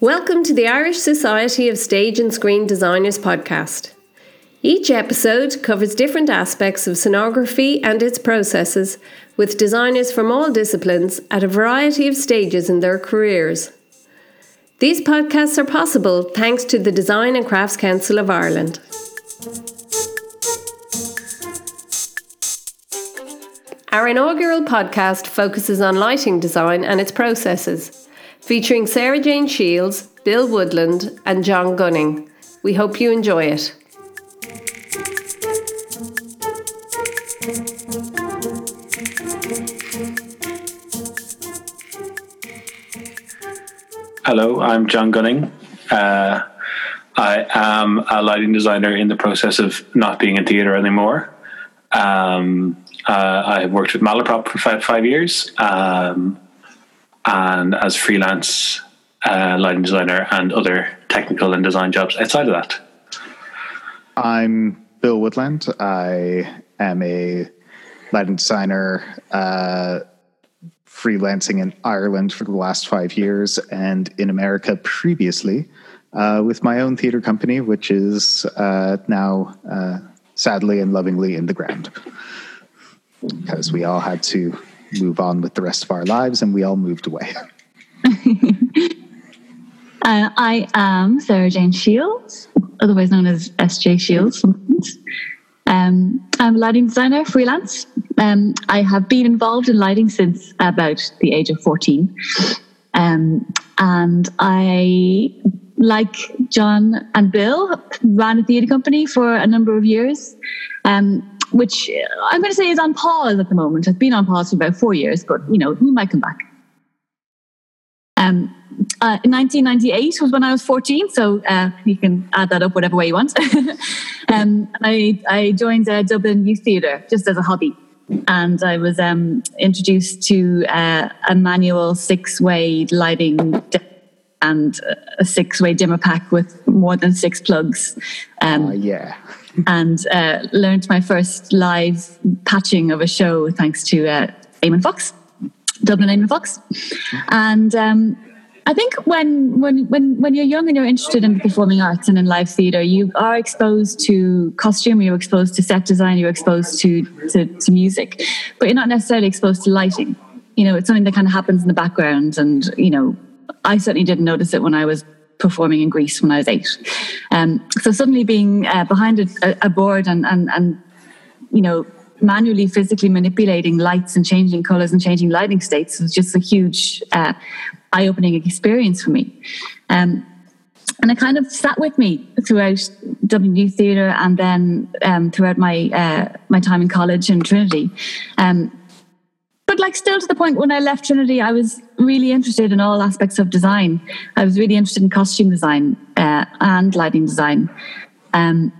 Welcome to the Irish Society of Stage and Screen Designers podcast. Each episode covers different aspects of scenography and its processes with designers from all disciplines at a variety of stages in their careers. These podcasts are possible thanks to the Design and Crafts Council of Ireland. Our inaugural podcast focuses on lighting design and its processes featuring Sarah Jane Shields, Bill Woodland, and John Gunning. We hope you enjoy it. Hello, I'm John Gunning. Uh, I am a lighting designer in the process of not being in theatre anymore. Um, uh, I have worked with Malaprop for five, five years. Um, and as freelance uh, lighting designer and other technical and design jobs outside of that. I'm Bill Woodland. I am a lighting designer, uh, freelancing in Ireland for the last five years and in America previously uh, with my own theater company, which is uh, now uh, sadly and lovingly in the ground because we all had to move on with the rest of our lives, and we all moved away. uh, I am Sarah Jane Shields, otherwise known as SJ Shields. Um, I'm a lighting designer, freelance. Um, I have been involved in lighting since about the age of 14. Um, and I, like John and Bill, ran a theatre company for a number of years. Um, which I'm going to say is on pause at the moment. Has been on pause for about four years, but you know we might come back. Um, uh, in 1998 was when I was 14, so uh, you can add that up whatever way you want. um, I, I joined uh, Dublin Youth Theatre just as a hobby, and I was um, introduced to uh, a manual six-way lighting and a six-way dimmer pack with more than six plugs. Um, uh, yeah and uh, learned my first live patching of a show thanks to uh, Eamon Fox, Dublin Eamon Fox. And um, I think when, when, when, when you're young and you're interested in the performing arts and in live theatre, you are exposed to costume, you're exposed to set design, you're exposed to, to, to music, but you're not necessarily exposed to lighting. You know, it's something that kind of happens in the background. And, you know, I certainly didn't notice it when I was performing in Grease when I was eight. Um, so suddenly being uh, behind a, a, board and, and, and, you know, manually physically manipulating lights and changing colors and changing lighting states was just a huge uh, eye-opening experience for me. Um, and it kind of sat with me throughout Youth Theatre and then um, throughout my uh, my time in college in Trinity. Um, but like still to the point when I left Trinity, I was really interested in all aspects of design. I was really interested in costume design uh, and lighting design. Um,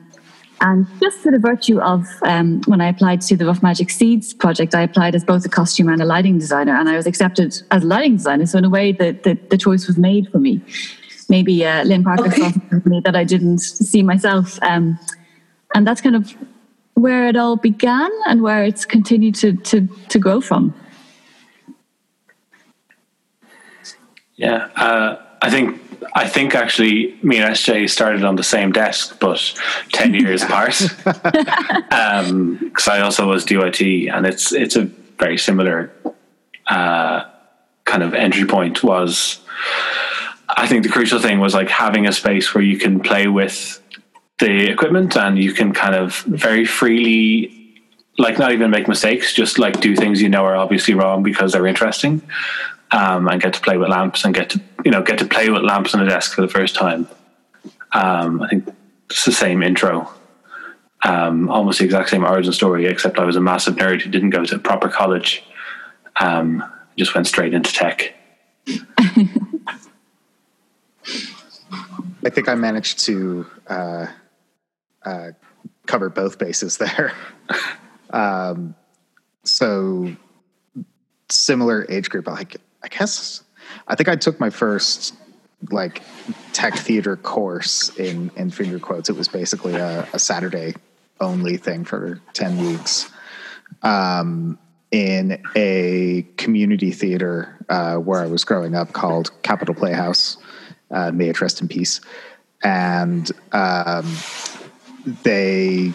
and just for the virtue of um, when I applied to the Rough Magic Seeds project, I applied as both a costume and a lighting designer, and I was accepted as a lighting designer. So in a way, the the, the choice was made for me. Maybe uh, Lynne Parker okay. saw something that I didn't see myself, um, and that's kind of where it all began and where it's continued to to to grow from. Yeah, uh, I think I think actually me and SJ started on the same desk, but ten years apart. Because um, I also was DYT, and it's it's a very similar uh, kind of entry point. Was I think the crucial thing was like having a space where you can play with the equipment and you can kind of very freely like not even make mistakes just like do things you know are obviously wrong because they're interesting um, and get to play with lamps and get to you know get to play with lamps on a desk for the first time. Um, i think it's the same intro. Um, almost the exact same origin story except i was a massive nerd who didn't go to proper college. Um, just went straight into tech. I think i managed to uh, uh, cover both bases there. um, so similar age group. Like I guess I think I took my first like tech theater course in in finger quotes. It was basically a, a Saturday only thing for ten weeks. Um, in a community theater uh, where I was growing up called Capitol Playhouse uh, may it rest in peace. And um, they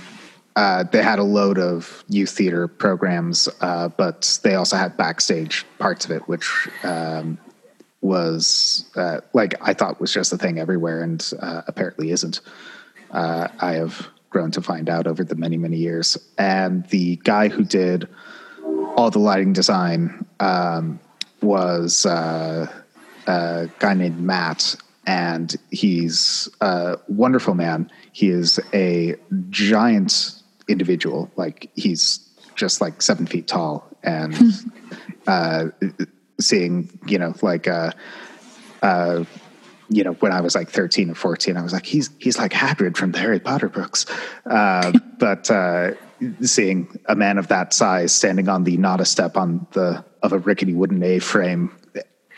uh, they had a load of youth theater programs, uh, but they also had backstage parts of it, which um, was uh, like I thought was just a thing everywhere, and uh, apparently isn't. Uh, I have grown to find out over the many many years. And the guy who did all the lighting design um, was uh, a guy named Matt, and he's a wonderful man. He is a giant individual. Like he's just like seven feet tall and uh, seeing, you know, like, uh, uh, you know, when I was like 13 or 14, I was like, he's, he's like Hagrid from the Harry Potter books. Uh, but, uh, seeing a man of that size standing on the not a step on the, of a rickety wooden A frame,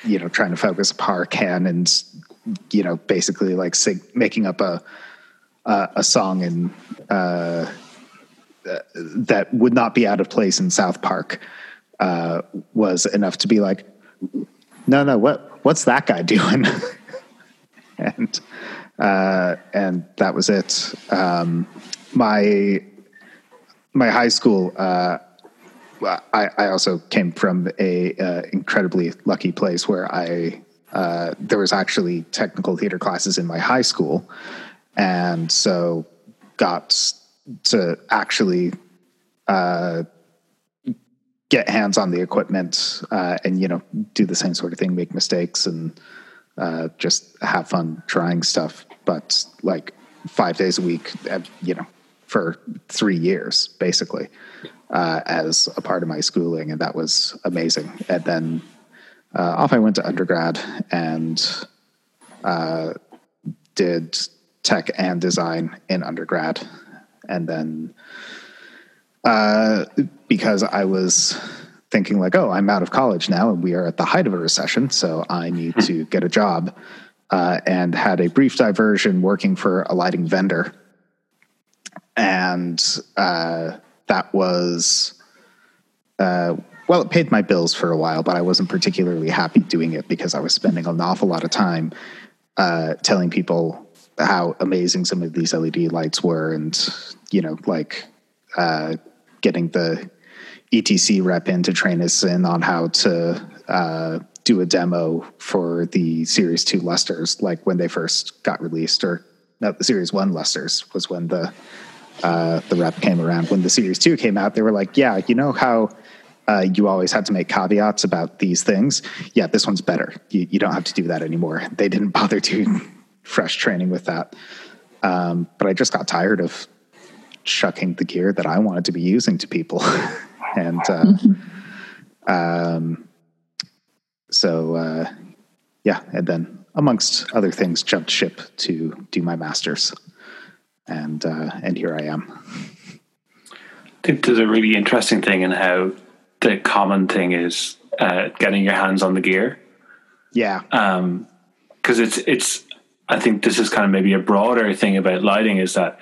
you know, trying to focus a par can and, you know, basically like sing, making up a, uh, a song in, uh, that would not be out of place in South Park uh, was enough to be like, no, no, what what's that guy doing? and uh, and that was it. Um, my my high school. Uh, I, I, also came from a uh, incredibly lucky place where I there was actually technical theater classes in my high school, and so got to actually uh, get hands on the equipment uh, and you know do the same sort of thing, make mistakes and uh, just have fun trying stuff. But like five days a week, uh, you know, for three years basically uh, as a part of my schooling, and that was amazing. And then uh, off I went to undergrad and did tech and design in undergrad. And then uh, because I was thinking like, oh, I'm out of college now, and we are at the height of a recession, so I need to get a job, uh, and had a brief diversion working for a lighting vendor, and uh, that was. Uh, well, it paid my bills for a while, but I wasn't particularly happy doing it because I was spending an awful lot of time uh, telling people how amazing some of these LED lights were, and you know, like uh, getting the ETC rep in to train us in on how to uh, do a demo for the Series 2 Lustrs, like when they first got released, or no, the Series 1 Lustrs was when the uh, the rep came around. When the Series 2 came out, they were like, yeah, you know how uh, you always had to make caveats about these things? Yeah, this one's better. You, you don't have to do that anymore. They didn't bother doing fresh training with that. Um, but I just got tired of chucking the gear that I wanted to be using to people. and uh, um, so, uh, yeah, and then amongst other things, jumped ship to do my master's. And, uh, and here I am. I think there's a really interesting thing in how the common thing is uh, getting your hands on the gear. Yeah. Um, cause it's, it's, I think this is kind of maybe a broader thing about lighting is that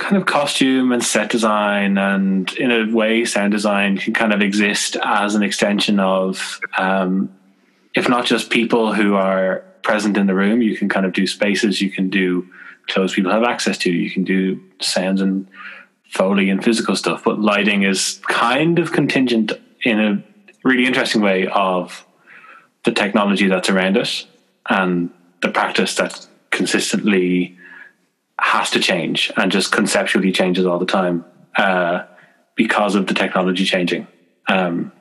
kind of costume and set design and in a way sound design can kind of exist as an extension of um, if not just people who are present in the room you can kind of do spaces you can do clothes people have access to you can do sounds and foley and physical stuff but lighting is kind of contingent in a really interesting way of the technology that's around us and the practice that consistently has to change and just conceptually changes all the time uh, because of the technology changing. Um,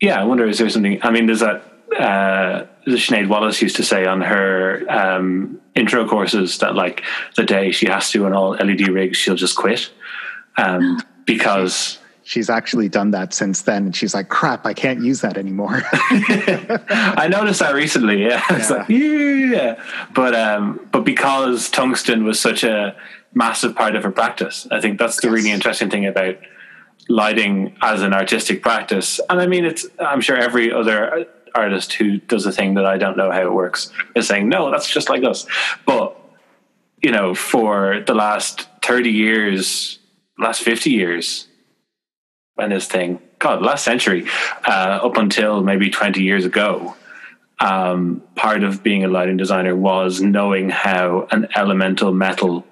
yeah, I wonder is there something? I mean, there's that. Uh, Sinead Wallace used to say on her um, intro courses that like the day she has to on all LED rigs, she'll just quit um, because she's actually done that since then. And she's like crap i can't use that anymore. I noticed that recently yeah, yeah. it's like yeah. but um but because tungsten was such a massive part of her practice i think that's the yes. really interesting thing about lighting as an artistic practice. And i mean it's i'm sure every other artist who does a thing that i don't know how it works is saying no that's just like us. But you know for the last 30 years last 50 years when this thing, God, last century, uh, up until maybe 20 years ago, um, part of being a lighting designer was knowing how an elemental metal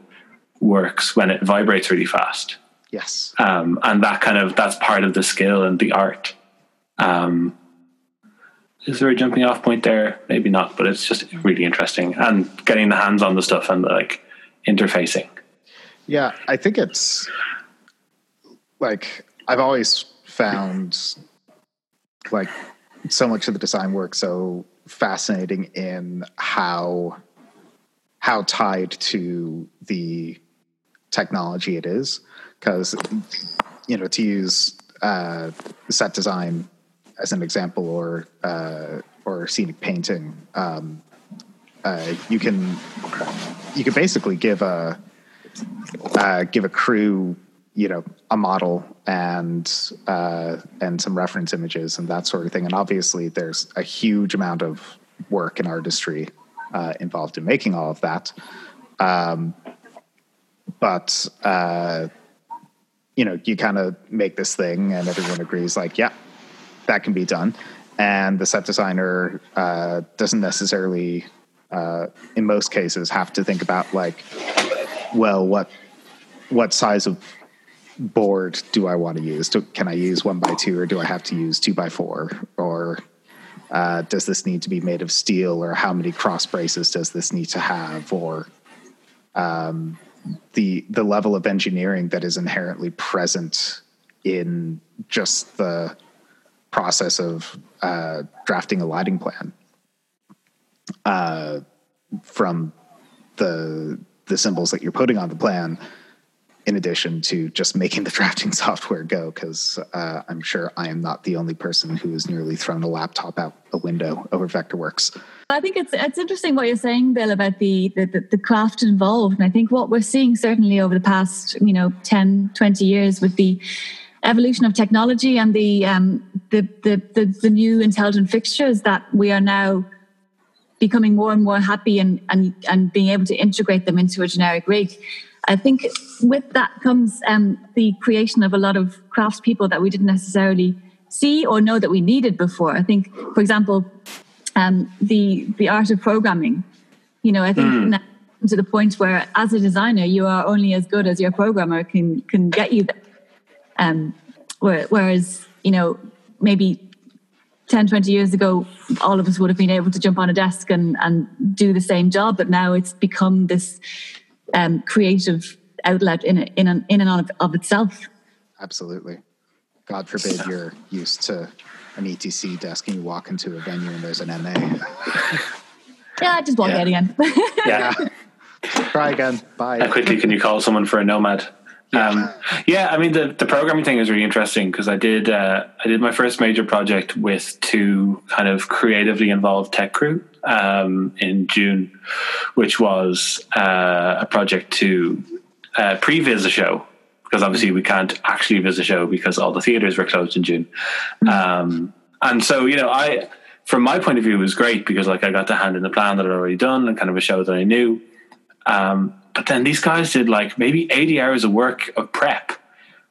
works when it vibrates really fast. Yes. Um, and that kind of that's part of the skill and the art. Um, is there a jumping off point there? Maybe not, but it's just really interesting and getting the hands on the stuff and like interfacing. Yeah, I think it's like I've always found like so much of the design work so fascinating in how how tied to the technology it is. Because you know to use uh, set design as an example or uh, or scenic painting um, uh, you can you can basically give a uh, give a crew you know a model and uh, and some reference images and that sort of thing. And obviously there's a huge amount of work and artistry uh, involved in making all of that. Um, but uh, you know you kind of make this thing and everyone agrees like yeah that can be done. And the set designer uh, doesn't necessarily uh, in most cases have to think about like well what what size of board do I want to use? Do, can I use one by two, or do I have to use two by four? Or uh, does this need to be made of steel, or how many cross braces does this need to have? Or um, the the level of engineering that is inherently present in just the process of uh, drafting a lighting plan uh, from the the symbols that you're putting on the plan in addition to just making the drafting software go because uh, i'm sure i am not the only person who has nearly thrown a laptop out a window over vectorworks i think it's it's interesting what you're saying bill about the the, the craft involved and i think what we're seeing certainly over the past you know 10 20 years with the evolution of technology and the um, the, the, the the new intelligent fixtures that we are now becoming more and more happy and, and, and being able to integrate them into a generic rig. I think with that comes um, the creation of a lot of craftspeople that we didn't necessarily see or know that we needed before. I think, for example, um, the the art of programming. You know, I think mm. to the point where, as a designer, you are only as good as your programmer can can get you there. Um, whereas, you know, maybe 10, 20 years ago, all of us would have been able to jump on a desk and, and do the same job. But now it's become this um, creative outlet in, a, in, an, in and of, of itself. Absolutely. God forbid you're used to an ETC desk and you walk into a venue and there's an MA. yeah, I just walk yeah. out again. yeah. Try again. Bye. How quickly can you call someone for a nomad? Um, yeah, I mean the, the programming thing is really interesting because I did uh, I did my first major project with two kind of creatively involved tech crew um, in June, which was uh, a project to uh, pre-vis a show because obviously we can't actually visit a show because all the theaters were closed in June, um, and so you know I from my point of view it was great because like I got to hand in the plan that I'd already done and kind of a show that I knew. Um, but then these guys did like maybe 80 hours of work of prep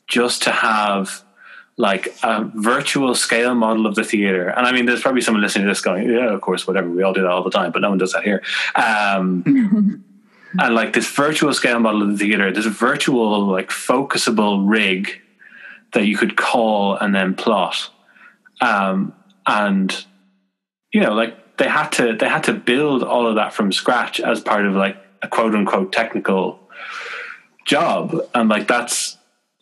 just to have like a virtual scale model of the theater. And I mean, there's probably someone listening to this going, yeah, of course, whatever. We all do that all the time, but no one does that here. Um, and like this virtual scale model of the theater, this virtual, like focusable rig that you could call and then plot. Um, and, you know, like they had to, they had to build all of that from scratch as part of like a quote unquote technical job and like that's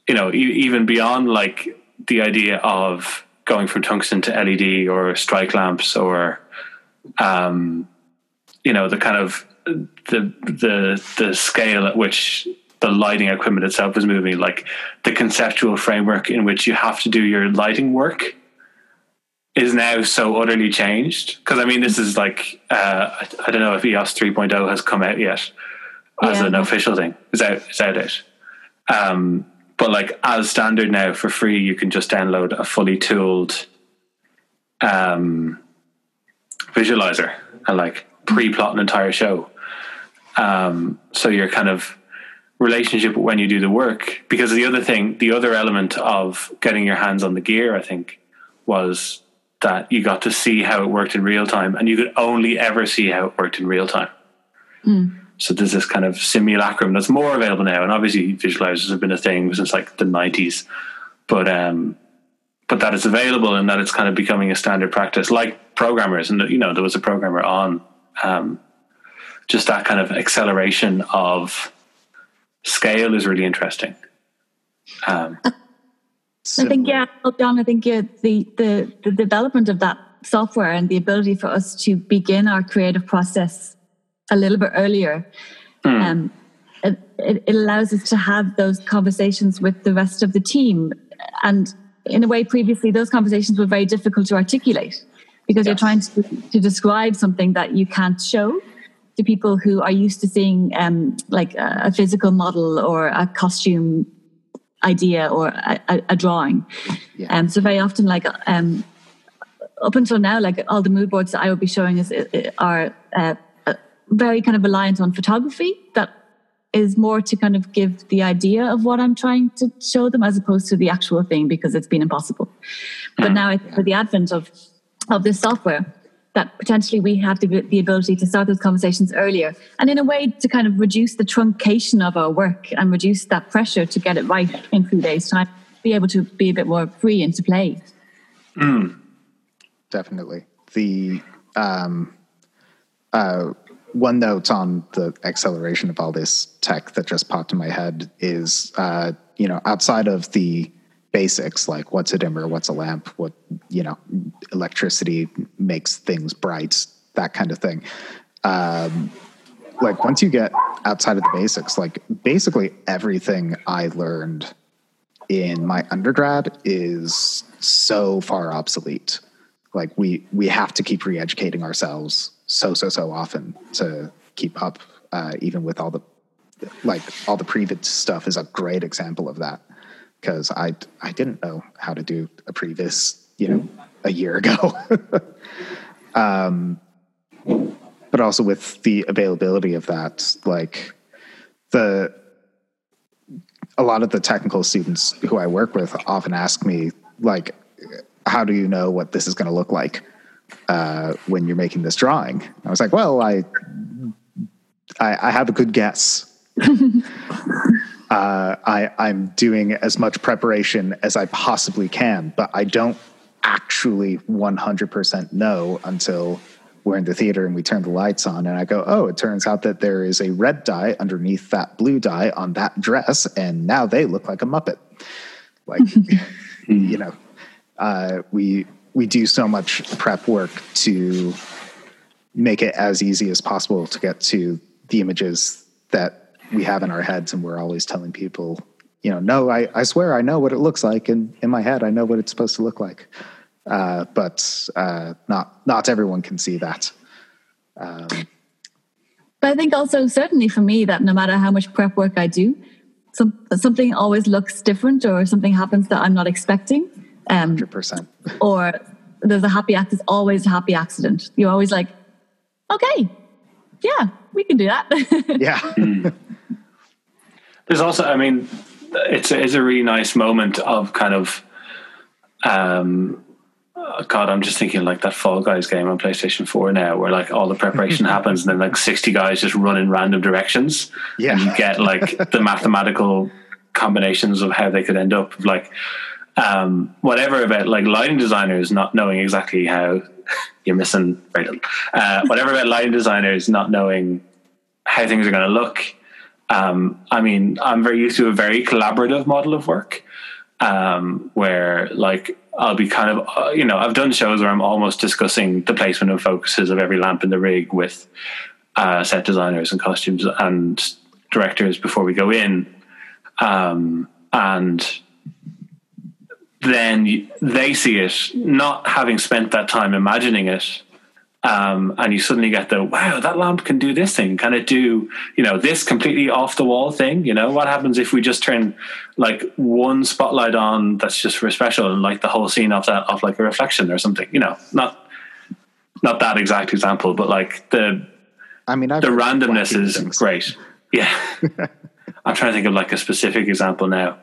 you know e- even beyond like the idea of going from tungsten to led or strike lamps or um you know the kind of the the the scale at which the lighting equipment itself is moving like the conceptual framework in which you have to do your lighting work is now so utterly changed because I mean this is like uh, I, I, don't know if EOS 3.0 has come out yet as yeah. an official thing. Is out is out it. Um, but like as standard now for free, you can just download a fully tooled um, visualizer and like pre-plot an entire show. Um, so your kind of relationship when you do the work, because the other thing, the other element of getting your hands on the gear, I think, was that you got to see how it worked in real time, and you could only ever see how it worked in real time. Mm. So there's this kind of simulacrum that's more available now, and obviously visualizers have been a thing since like the '90s, but um, but that it's available and that it's kind of becoming a standard practice, like programmers, and you know there was a programmer on, um, just that kind of acceleration of scale is really interesting. Um, I think yeah, John. I think yeah, the the the development of that software and the ability for us to begin our creative process a little bit earlier. Mm. Um, it, it, allows us to have those conversations with the rest of the team. And in a way, previously, those conversations were very difficult to articulate because yes. you're trying to, to describe something that you can't show to people who are used to seeing um, like a, a, physical model or a costume idea or a, a drawing. Yeah. Um, so very often, like um, up until now, like all the mood boards that I would be showing is are uh, very kind of reliant on photography that is more to kind of give the idea of what I'm trying to show them as opposed to the actual thing because it's been impossible. But mm. now yeah. with the advent of of this software, that potentially we have the, the ability to start those conversations earlier and in a way to kind of reduce the truncation of our work and reduce that pressure to get it right in three days time be able to be a bit more free into play mm. definitely the um, uh, one note on the acceleration of all this tech that just popped in my head is uh, you know outside of the basics like what's a dimmer what's a lamp what you know electricity makes things bright that kind of thing. Um, like once you get outside of the basics like basically everything i learned in my undergrad is so far obsolete. Like we we have to keep re-educating ourselves so so so often to keep up uh, even with all the like all the previs stuff is a great example of that because I I didn't know how to do a previs, you know, a year ago. um, but also with the availability of that, like the a lot of the technical students who I work with often ask me like, how do you know what this is going to look like uh, when you're making this drawing? I was like, well, I I, I have a good guess. uh, I, I'm doing as much preparation as I possibly can, but I don't actually 100% know until we're in the theater and we turn the lights on and I go, oh, it turns out that there is a red dye underneath that blue dye on that dress, and now they look like a Muppet. Like, you know, uh, we we do so much prep work to make it as easy as possible to get to the images that we have in our heads and we're always telling people you know no i, I swear i know what it looks like and in my head. I know what it's supposed to look like. Uh, but uh, not not everyone can see that. Um, but i think also certainly for me that no matter how much prep work i do some, something always looks different or something happens that i'm not expecting um, 100% or there's a happy act there's always a happy accident you're always like okay yeah we can do that yeah hmm. There's also, I mean, it's a, it's a really nice moment of kind of, um, God, I'm just thinking like that Fall Guys game on PlayStation 4 now, where like all the preparation happens and then like 60 guys just run in random directions. Yeah. And you get like the mathematical combinations of how they could end up. Like, um, whatever about like lighting designers not knowing exactly how you're missing right, uh, whatever about lighting designers not knowing how things are going to look. Um, I mean, I'm very used to a very collaborative model of work, um, where like I'll be kind of, uh, you know, I've done shows where I'm almost discussing the placement and focuses of every lamp in the rig with uh, set designers and costumes and directors before we go in, um, and then they see it, not having spent that time imagining it um, and you suddenly get the wow that lamp can do this thing. Can it do you know this completely off the wall thing? You know what happens if we just turn like one spotlight on that's just for special and like the whole scene of that of like a reflection or something? You know not not that exact example but like the i mean I've the randomness is things. great. Yeah. I'm trying to think of like a specific example now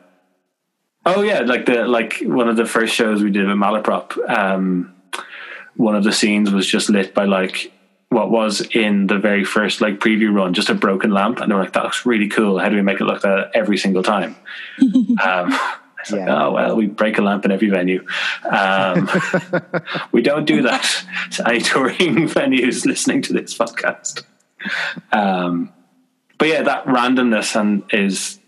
oh yeah like the like one of the first shows we did with malaprop um one of the scenes was just lit by like what was in the very first like preview run, just a broken lamp, and they were like, "That looks really cool. How do we make it look that every single time?" um, it's like, oh well, we break a lamp in every venue. Um, we don't do that to any touring venues listening to this podcast. Um, but yeah, that randomness and is,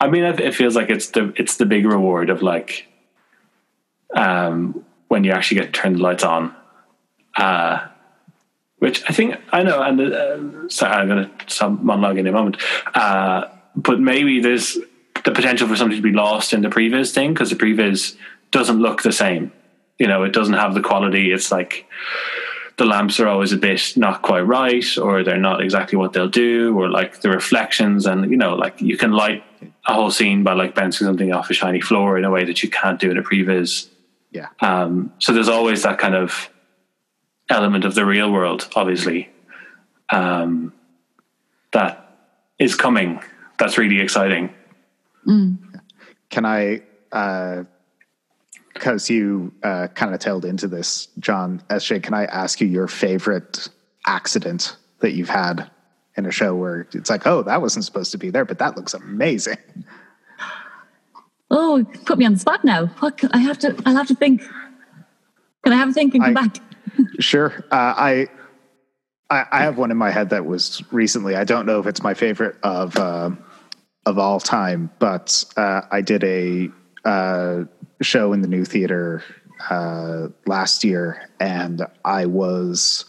I mean, it feels like it's the it's the big reward of like, um, when you actually get to turn the lights on. Uh, which I think I know, and uh, sorry, I'm going to some monologue in a moment. Uh, but maybe there's the potential for something to be lost in the previs thing because the previs doesn't look the same. You know, it doesn't have the quality. It's like the lamps are always a bit not quite right, or they're not exactly what they'll do, or like the reflections, and you know, like you can light a whole scene by like bouncing something off a shiny floor in a way that you can't do in a previs. Yeah. Um, so there's always that kind of element of the real world, obviously, um, that is coming. That's really exciting. Mm. Can I, because uh, you uh, kind of tailed into this, John SJ, can I ask you your favorite accident that you've had in a show where it's like, oh, that wasn't supposed to be there, but that looks amazing? Oh, put me on the spot now. What I have to, I'll have to think. Can I have a think and come I, back? sure. Uh, I, I, I have one in my head that was recently. I don't know if it's my favorite of uh, of all time, but uh, I did a uh, show in the new theater uh, last year, and I was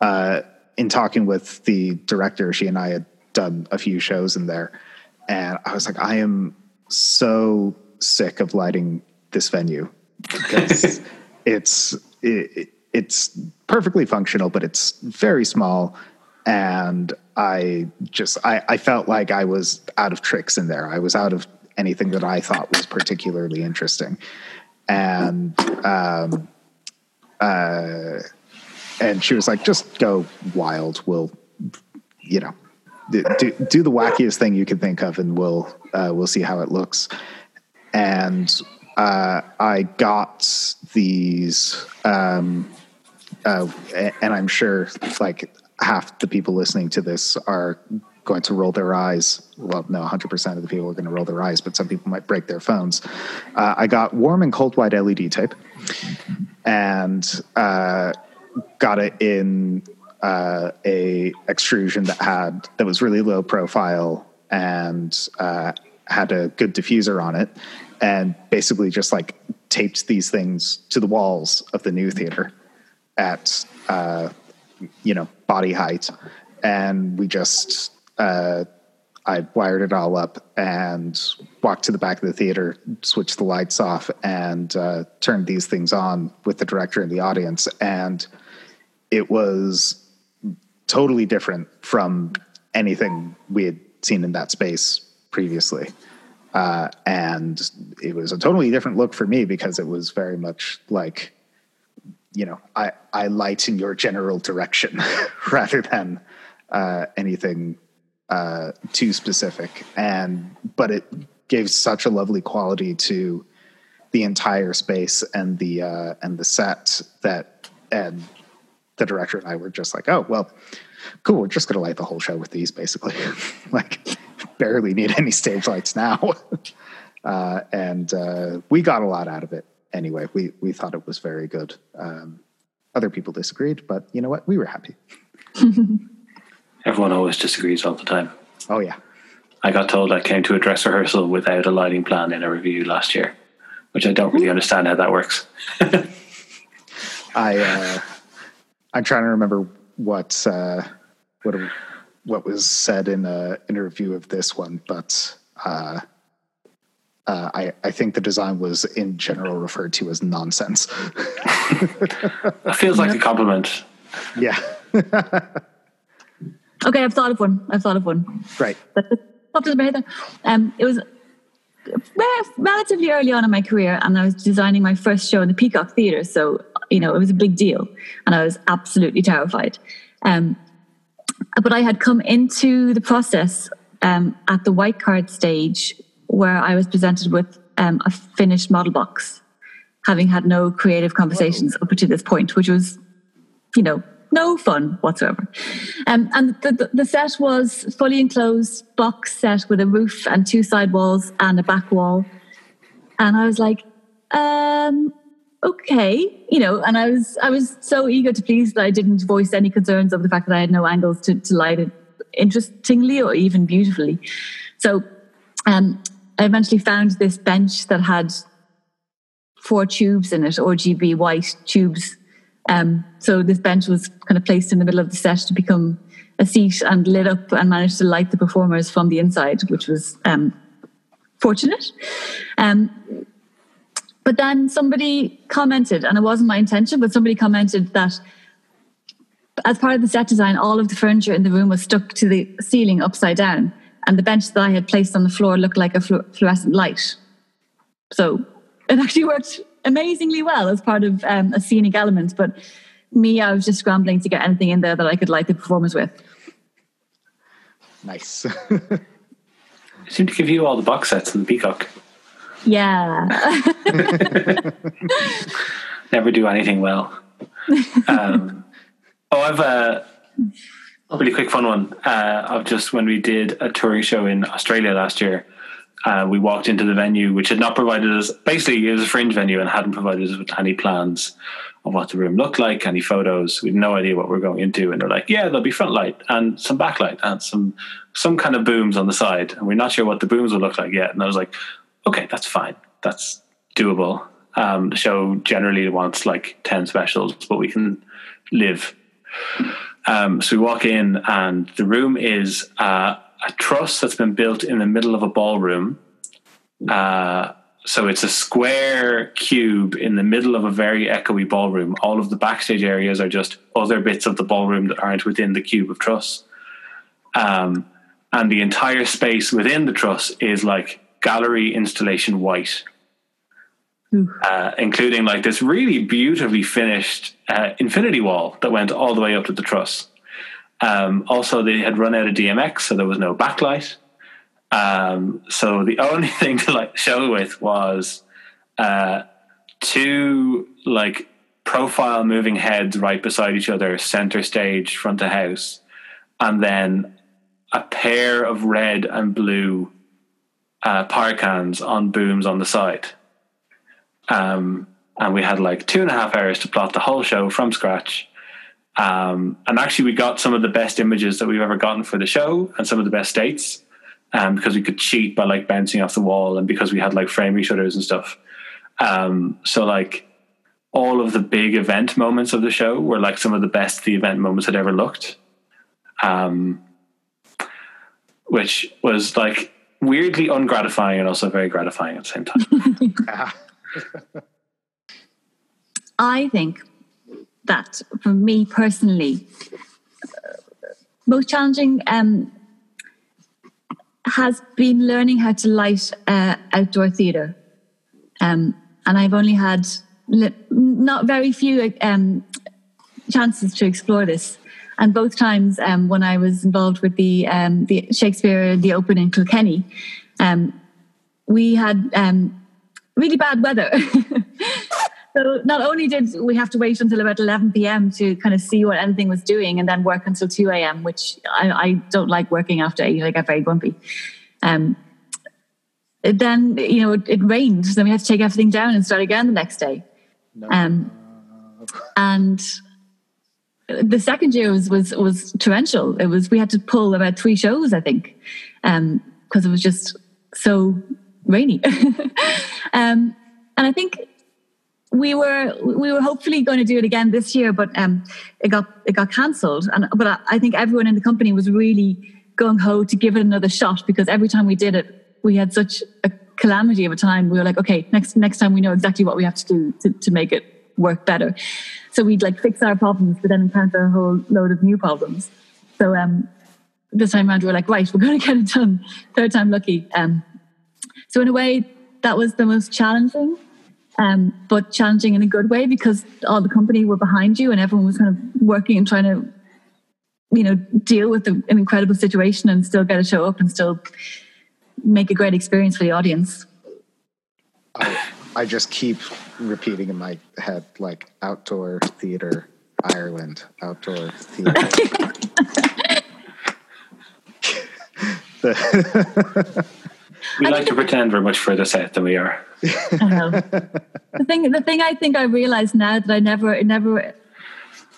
uh, in talking with the director. She and I had done a few shows in there, and I was like, I am so sick of lighting this venue because it's it, it's perfectly functional, but it's very small and I just I, I felt like I was out of tricks in there. I was out of anything that I thought was particularly interesting, and um, uh, and she was like, "Just go wild. We'll, you know, do do the wackiest thing you can think of, and we'll uh, we'll see how it looks." And uh, I got these, um, uh, and I'm sure like half the people listening to this are going to roll their eyes. Well, no, 100% of the people are going to roll their eyes, but some people might break their phones. Uh, I got warm and cold white LED tape and uh, got it in uh, a extrusion that had that was really low profile and uh, had a good diffuser on it, and basically just like taped these things to the walls of the new theater at uh, you know body height, and we just uh, I wired it all up and walked to the back of the theater, switched the lights off, and uh, turned these things on with the director and the audience, and it was totally different from anything we had seen in that space previously. Uh, and it was a totally different look for me because it was very much like you know, I, I light in your general direction rather than uh, anything uh, too specific. And but it gave such a lovely quality to the entire space and the uh, and the set that and the director and I were just like, oh well, cool. We're just gonna light the whole show with these, basically. like, barely need any stage lights now. uh, and uh, we got a lot out of it anyway, we we thought it was very good. Um, other people disagreed, but you know what? We were happy. Everyone always disagrees all the time. Oh yeah. I got told I came to a dress rehearsal without a lighting plan in a review last year, which I don't really understand how that works. I uh, I'm trying to remember what uh, what what was said in a interview of this one, but uh, uh, I, I think the design was in general referred to as nonsense. it feels like a compliment. Yeah. okay, I've thought of one. I've thought of one. Right. Popped into my head. Um, it was relatively early on in my career, and I was designing my first show in the Peacock Theatre. So you know, it was a big deal, and I was absolutely terrified. Um, but I had come into the process um, at the white card stage where I was presented with um, a finished model box, having had no creative conversations up to this point, which was, you know, no fun whatsoever. Um, and the, the, the, set was fully enclosed box set with a roof and two side walls and a back wall. And I was like, um, okay, you know, and I was I was so eager to please that I didn't voice any concerns of the fact that I had no angles to, to light it interestingly or even beautifully. So um, I eventually found this bench that had four tubes in it, RGB white tubes. Um, so this bench was kind of placed in the middle of the set to become a seat and lit up and managed to light the performers from the inside, which was um, fortunate. Um, but then somebody commented, and it wasn't my intention, but somebody commented that as part of the set design, all of the furniture in the room was stuck to the ceiling upside down, and the bench that I had placed on the floor looked like a fluorescent light. So it actually worked amazingly well as part of um, a scenic element. But me, I was just scrambling to get anything in there that I could light the performance with. Nice. seem to give you all the box sets in the Peacock. Yeah. Never do anything well. Um, oh, I've a really quick fun one uh, of just when we did a touring show in Australia last year. Uh, we walked into the venue, which had not provided us. Basically, it was a fringe venue and hadn't provided us with any plans of what the room looked like, any photos. We had no idea what we are going into, and they're like, "Yeah, there'll be front light and some backlight and some some kind of booms on the side." And we're not sure what the booms will look like yet. And I was like, "Okay, that's fine. That's doable." Um, the show generally wants like ten specials, but we can live. Um, so we walk in, and the room is. Uh, a truss that's been built in the middle of a ballroom. Uh, so it's a square cube in the middle of a very echoey ballroom. All of the backstage areas are just other bits of the ballroom that aren't within the cube of truss. Um, and the entire space within the truss is like gallery installation white, uh, including like this really beautifully finished uh, infinity wall that went all the way up to the truss. Um, also, they had run out of DMX, so there was no backlight. Um, so the only thing to like show with was uh, two like profile moving heads right beside each other, center stage, front of house, and then a pair of red and blue uh, par cans on booms on the side. Um, and we had like two and a half hours to plot the whole show from scratch um, and actually, we got some of the best images that we've ever gotten for the show and some of the best states um, because we could cheat by like bouncing off the wall and because we had like framing shutters and stuff. Um, so, like, all of the big event moments of the show were like some of the best the event moments had ever looked. Um, which was like weirdly ungratifying and also very gratifying at the same time. I think that for me personally, most challenging um, has been learning how to light uh, outdoor theatre. Um, and I've only had li- not very few um, chances to explore this. And both times um, when I was involved with the, um, the Shakespeare, the Open in Kilkenny, um, we had really bad weather. So not only did we have to wait until about 11 p.m. to kind of see what anything was doing and then work until 2 a.m., which I, I don't like working after 8. I get very grumpy. Um, then, you know, it, it, rained. So we had to take everything down and start again the next day. No. Um, and the second year was, was, was torrential. It was, we had to pull about three shows, I think, because um, it was just so rainy. um, and I think we were we were hopefully going to do it again this year, but um, it got it got cancelled. And but I, I, think everyone in the company was really gung ho to give it another shot because every time we did it, we had such a calamity of a time. We were like, okay, next next time we know exactly what we have to do to, to make it work better. So we'd like fix our problems, but then encounter a whole load of new problems. So um, this time around, we were like, right, we're going to get it done. Third time lucky. Um, so in a way, that was the most challenging um, but challenging in a good way because all the company were behind you and everyone was kind of working and trying to, you know, deal with the, an incredible situation and still get a show up and still make a great experience for the audience. I just keep repeating in my head like outdoor theater Ireland, outdoor theater. The we like to pretend we're much further south than we are. the thing, the thing I think I realize now that I never, it never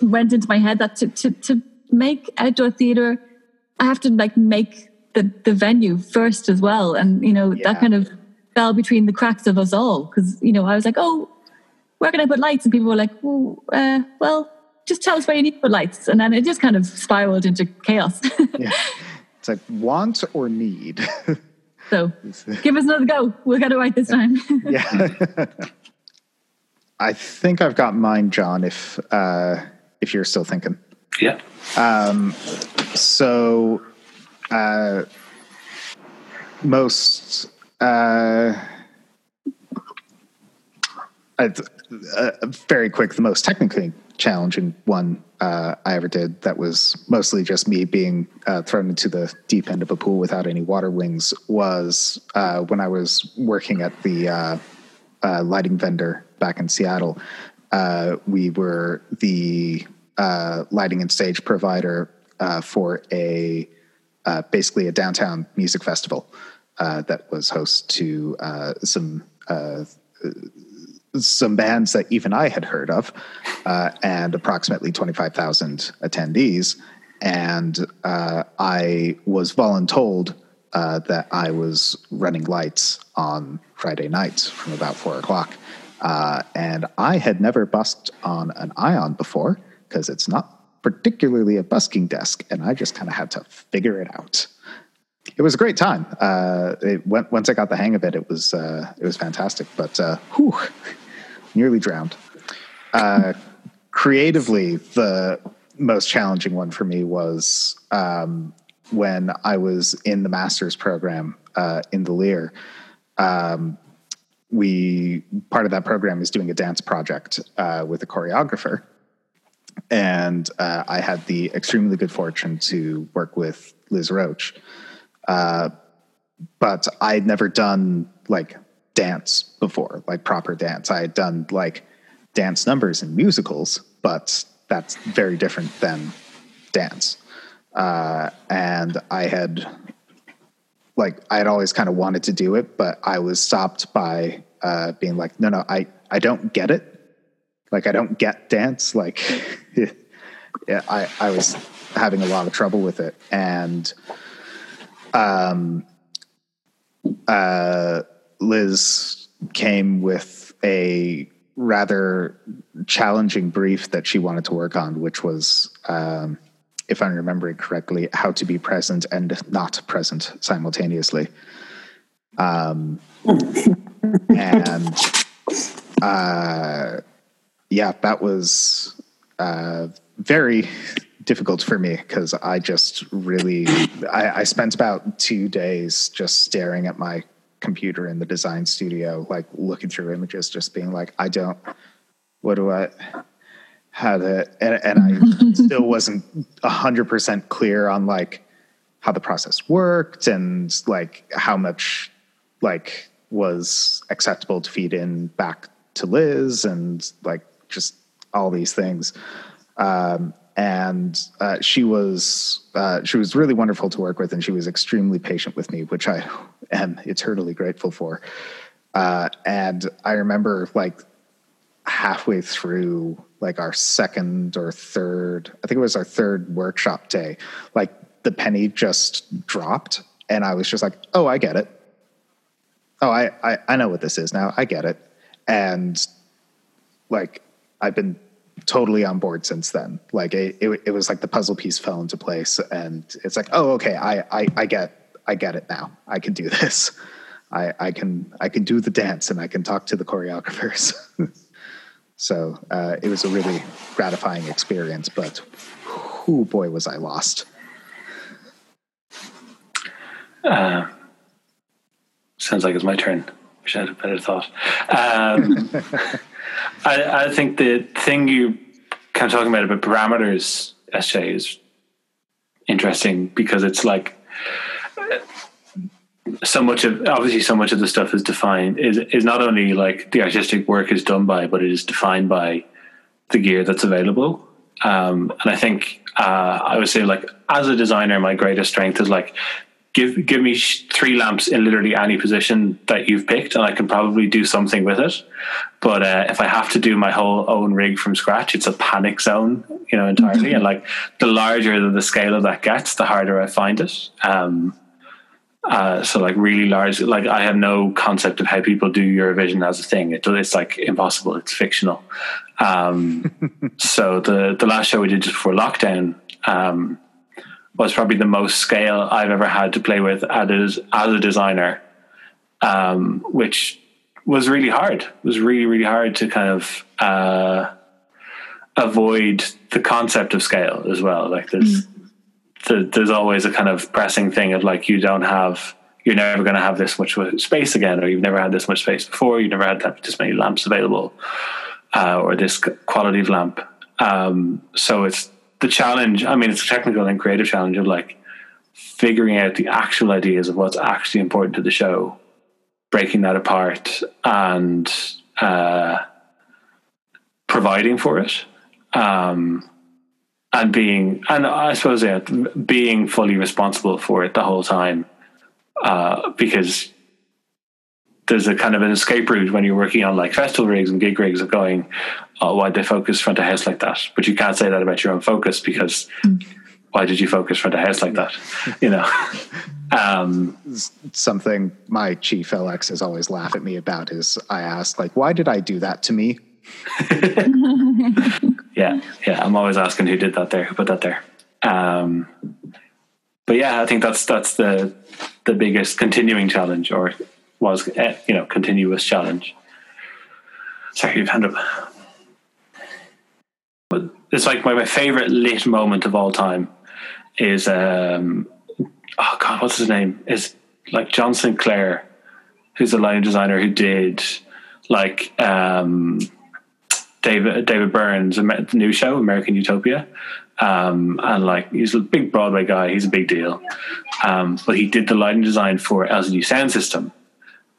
went into my head that to, to, to make outdoor theater, I have to like make the, the venue first as well. And, you know, yeah. that kind of fell between the cracks of us all. Cause, you know, I was like, oh, where can I put lights? And people were like, oh, uh, well, just tell us where you need to put lights. And then it just kind of spiraled into chaos. yeah. It's like want or need. So give us another go. We'll get it right this time. yeah. I think I've got mine, John, if uh, if you're still thinking. Yeah. Um, so uh, most uh, uh, very quick, the most technically challenging one uh, I ever did that was mostly just me being uh, thrown into the deep end of a pool without any water wings was uh, when I was working at the uh, lighting vendor back in Seattle. We were the lighting and stage provider for a basically a downtown music festival that was host to some some bands that even I had heard of, uh, and approximately 25,000 attendees. And uh, I was voluntold uh, that I was running lights on Friday nights from about four o'clock. Uh, and I had never busked on an Ion before because it's not particularly a busking desk, and I just kind of had to figure it out. It was a great time. Uh, it once I got the hang of it, it was uh, it was fantastic. But whew, nearly drowned. Uh, creatively, the most challenging one for me was um, when I was in the master's program uh, in the Lir. Um, we part of that program is doing a dance project uh, with a choreographer, and uh, I had the extremely good fortune to work with Liz Roche. Uh, but I'd never done like dance before, like proper dance. I had done like dance numbers in musicals, but that's very different than dance. Uh, and I had like I had always kind of wanted to do it, but I was stopped by uh, being like, no, no, I I don't get it. Like I don't get dance. Like yeah, I I was having a lot of trouble with it, and um uh Liz came with a rather challenging brief that she wanted to work on, which was, um, if I'm remembering correctly, how to be present and not present simultaneously. Um, and uh, yeah, that was uh, very difficult for me because I just really I, I spent about two days just staring at my computer in the design studio, like looking through images, just being like, I don't, what do I, how to, and, and I still wasn't a hundred percent clear on like how the process worked and like how much like was acceptable to feed in back to Liz and like just all these things. Um, and uh, she was uh, she was really wonderful to work with, and she was extremely patient with me, which I am eternally grateful for. Uh, and I remember like halfway through like our second or third, I think it was our third workshop day, like the penny just dropped, and I was just like, "Oh, I get it. Oh, I I, I know what this is now. I get it." And like I've been totally on board since then. Like it, it, it, was like the puzzle piece fell into place, and it's like, oh, okay, I, I, I get, I get it now. I can do this. I, I can, I can do the dance, and I can talk to the choreographers. so uh, it was a really gratifying experience. But, oh boy, was I lost. Uh, sounds like it's my turn. Wish I had a better thought. Um, I, I think the thing you kind of talking about about parameters, SJ, is interesting because it's like so much of obviously so much of the stuff is defined is is not only like the artistic work is done by, but it is defined by the gear that's available. Um, and I think uh, I would say like as a designer, my greatest strength is like give give me three lamps in literally any position that you've picked, and I can probably do something with it. But uh, if I have to do my whole own rig from scratch, it's a panic zone, you know, entirely. Mm-hmm. And like the larger the scale of that gets, the harder I find it. Um, uh, so like really large, like I have no concept of how people do Eurovision as a thing. It, it's like impossible. It's fictional. Um, so the the last show we did just before lockdown um, was probably the most scale I've ever had to play with as as a designer, um, which was really hard. It was really really hard to kind of uh, avoid the concept of scale as well. Like there's. Mm the, there's always a kind of pressing thing of like you don't have you're never going to have this much space again, or you've never had this much space before. You've never had that this many lamps available, uh, or this quality of lamp. Um, so it's the challenge. I mean, it's a technical and creative challenge of like figuring out the actual ideas of what's actually important to the show, breaking that apart, and uh, providing for it. Um, and being and I suppose yeah, being fully responsible for it the whole time, uh, because there's a kind of an escape route when you're working on like festival rigs and gig rigs of going, oh, why'd they focus front of house like that? But you can't say that about your own focus because why did you focus front of house like that? You know. Um, Something my chief LX has always laughed at me about is I asked like, why did I do that to me? yeah, yeah. I'm always asking who did that there, who put that there. Um, but yeah, I think that's that's the the biggest continuing challenge, or was uh, you know continuous challenge. Sorry, you've hand up. But it's like my, my favorite lit moment of all time is um oh god, what's his name? Is like John Sinclair, who's a line designer who did like um David David Byrne's new show, American Utopia. Um, and like he's a big Broadway guy, he's a big deal. Um, but he did the lighting design for LCD Soundsystem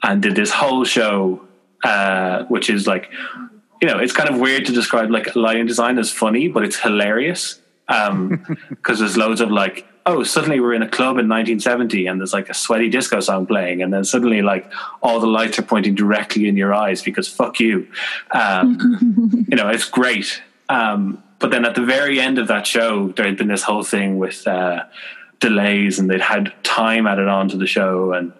and did this whole show, uh, which is like, you know, it's kind of weird to describe like lighting design as funny, but it's hilarious because um, there's loads of like oh, suddenly we're in a club in 1970 and there's like a sweaty disco song playing, and then suddenly like all the lights are pointing directly in your eyes because fuck you. Um, you know, it's great. Um, but then at the very end of that show, there had been this whole thing with uh, delays, and they'd had time added on to the show, and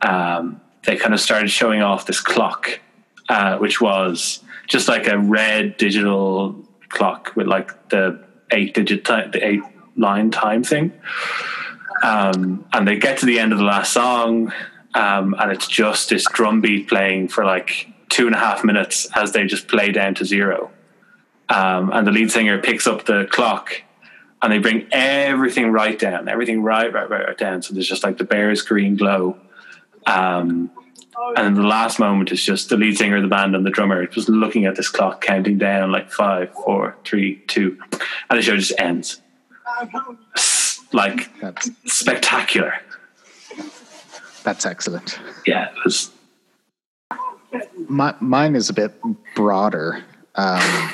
um, they kind of started showing off this clock, uh, which was just like a red digital clock with like the eight digit time, the eight line time thing. Um, and they get to the end of the last song, um, and it's just this drum beat playing for like two and a half minutes as they just play down to zero. Um, and the lead singer picks up the clock and they bring everything right down, everything right, right, right, right down. So there's just like the barest green glow. Um, and the last moment is just the lead singer of the band and the drummer just looking at this clock, counting down like five, four, three, two, and the show just ends like that's, spectacular. That's excellent. Yeah, it was. My, mine is a bit broader. Um,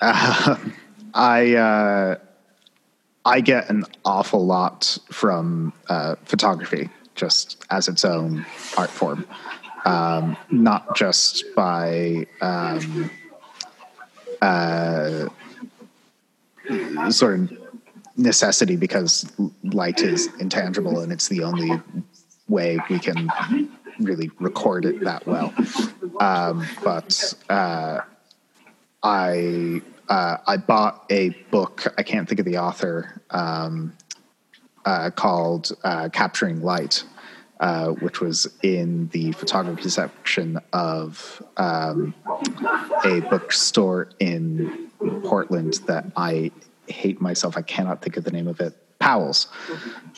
uh, I uh, I get an awful lot from uh, photography, just as its own art form, um, not just by um, uh, sort of necessity because light is intangible and it's the only way we can really record it that well. Um, but uh, I uh, I bought a book. I can't think of the author. Um, uh, called uh, "Capturing Light," uh, which was in the photography section of um, a bookstore in Portland that I hate myself. I cannot think of the name of it. Powell's.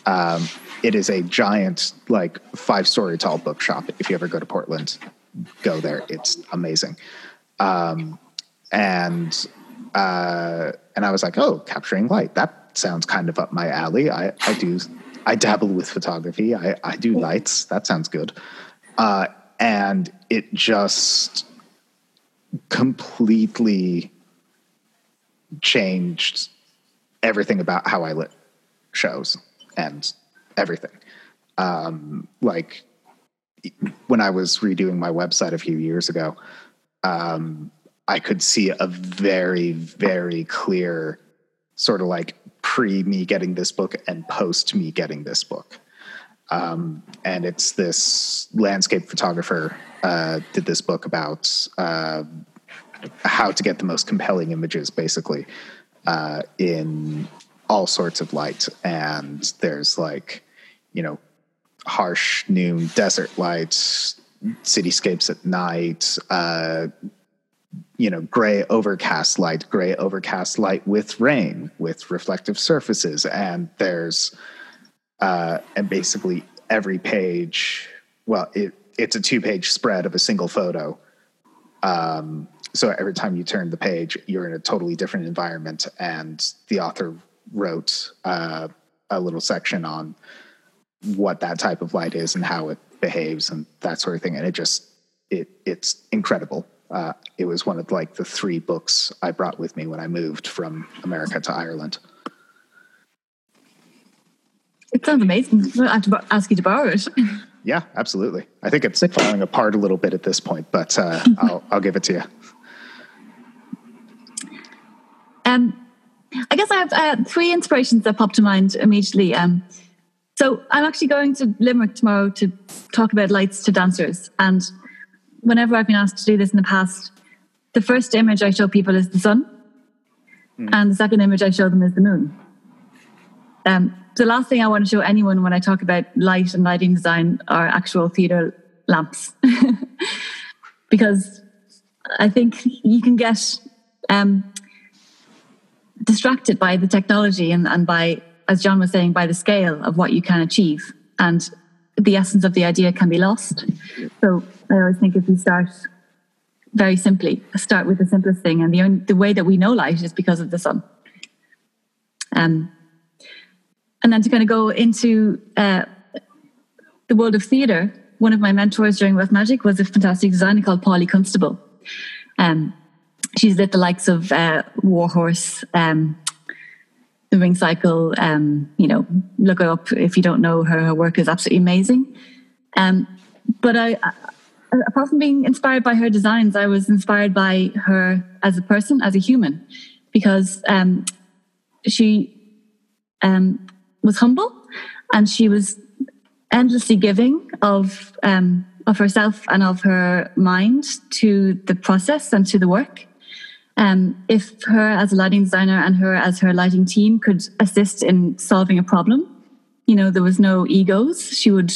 Um, it is a giant, like five story tall bookshop. If you ever go to Portland, go there. It's amazing. Um, and uh, and I was like, oh, capturing light. That sounds kind of up my alley. I, I do I dabble with photography. I, I do lights. That sounds good. Uh, and it just completely changed everything about how I lit shows and everything. Um, like when I was redoing my website a few years ago, um, I could see a very, very clear sort of like pre me getting this book and post me getting this book. Um, and it's this landscape photographer uh, did this book about uh, how to get the most compelling images, basically, uh, in all sorts of light. And there's like, you know, harsh noon desert lights, cityscapes at night, uh, you know, gray overcast light, gray overcast light with rain, with reflective surfaces. And there's, uh, and basically every page, well, it, it's a two page spread of a single photo. Um, so every time you turn the page, you're in a totally different environment. And the author wrote uh, a little section on what that type of light is and how it behaves and that sort of thing. And it just, it, it's incredible. Uh, it was one of like the three books I brought with me when I moved from America to Ireland. It sounds amazing. I have to ask you to borrow it. Yeah, absolutely. I think it's falling apart a little bit at this point, but uh, I'll, I'll give it to you. Um, I guess I have uh, three inspirations that pop to mind immediately. Um, so I'm actually going to Limerick tomorrow to talk about lights to dancers. And whenever I've been asked to do this in the past, the first image I show people is the sun, mm. and the second image I show them is the moon. Um, the last thing I want to show anyone when I talk about light and lighting design are actual theatre lamps, because I think you can get um, distracted by the technology and, and by, as John was saying, by the scale of what you can achieve. And the essence of the idea can be lost. So I always think if we start very simply, start with the simplest thing, and the only, the way that we know light is because of the sun. Um, and then to kind of go into uh, the world of theatre, one of my mentors during Rough Magic was a fantastic designer called Polly Constable. Um, she's lit the likes of uh, Warhorse, um, the Ring Cycle. Um, you know, look her up if you don't know her. Her work is absolutely amazing. Um, but I, apart from being inspired by her designs, I was inspired by her as a person, as a human, because um, she um, was humble and she was endlessly giving of um, of herself and of her mind to the process and to the work. Um, if her as a lighting designer and her as her lighting team could assist in solving a problem, you know, there was no egos. She would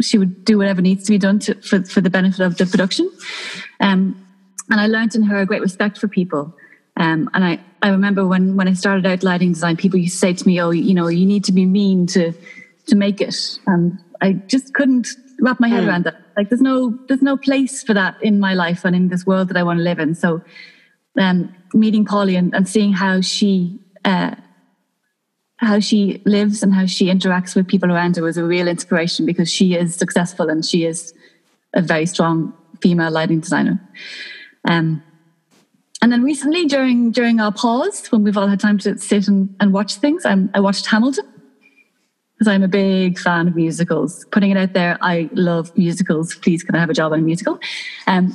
she would do whatever needs to be done to, for for the benefit of the production. Um, and I learned in her a great respect for people. Um, and I, I remember when when I started out lighting design, people used to say to me, "Oh, you know, you need to be mean to to make it," and I just couldn't wrap my head mm. around that. Like, there's no there's no place for that in my life and in this world that I want to live in. So um, meeting Polly and, and, seeing how she uh, how she lives and how she interacts with people around her was a real inspiration because she is successful and she is a very strong female lighting designer. Um, and then recently, during during our pause, when we've all had time to sit and, and watch things, um, I watched Hamilton because I'm a big fan of musicals. Putting it out there, I love musicals. Please, can I have a job on a musical? Um,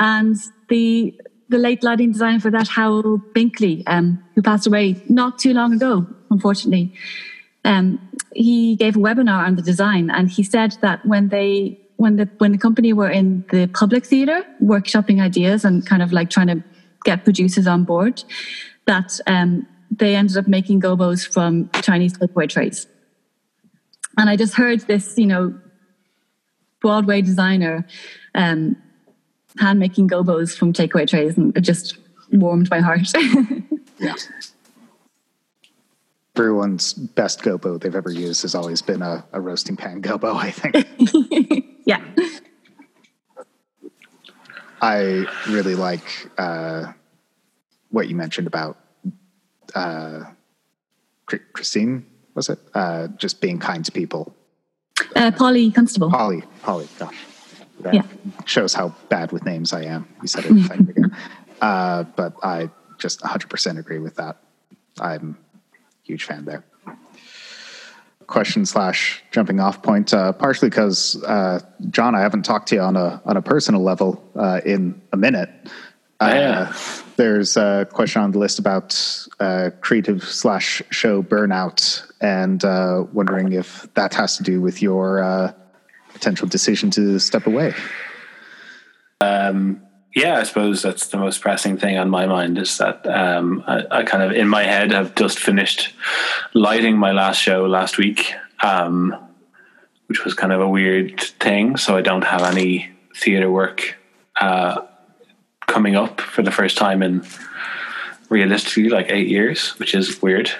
and the the late lighting designer for that, Howell Binkley, um, who passed away not too long ago, unfortunately. Um, he gave a webinar on the design, and he said that when they when the when the company were in the public theater, workshopping ideas and kind of like trying to get producers on board, that um, they ended up making gobos from Chinese takeaway trays. And I just heard this, you know, Broadway designer um, hand making gobos from takeaway trays, and it just warmed my heart. yeah. Everyone's best gobo they've ever used has always been a, a roasting pan gobo, I think. yeah. I really like uh, what you mentioned about uh, Christine was it? Uh, just being kind to people. Uh, Polly Constable. Polly, Polly, gosh. That Yeah. shows how bad with names I am. You said it a second ago. Uh, but I just 100% agree with that. I'm a huge fan there. Question slash jumping off point, uh, partially because uh, John, I haven't talked to you on a on a personal level uh, in a minute. Yeah. Uh, there's a question on the list about uh, creative slash show burnout, and uh, wondering if that has to do with your uh, potential decision to step away. yeah, I suppose that's the most pressing thing on my mind is that um, I, I kind of in my head have just finished lighting my last show last week, um, which was kind of a weird thing. So I don't have any theater work uh, coming up for the first time in realistically like eight years, which is weird.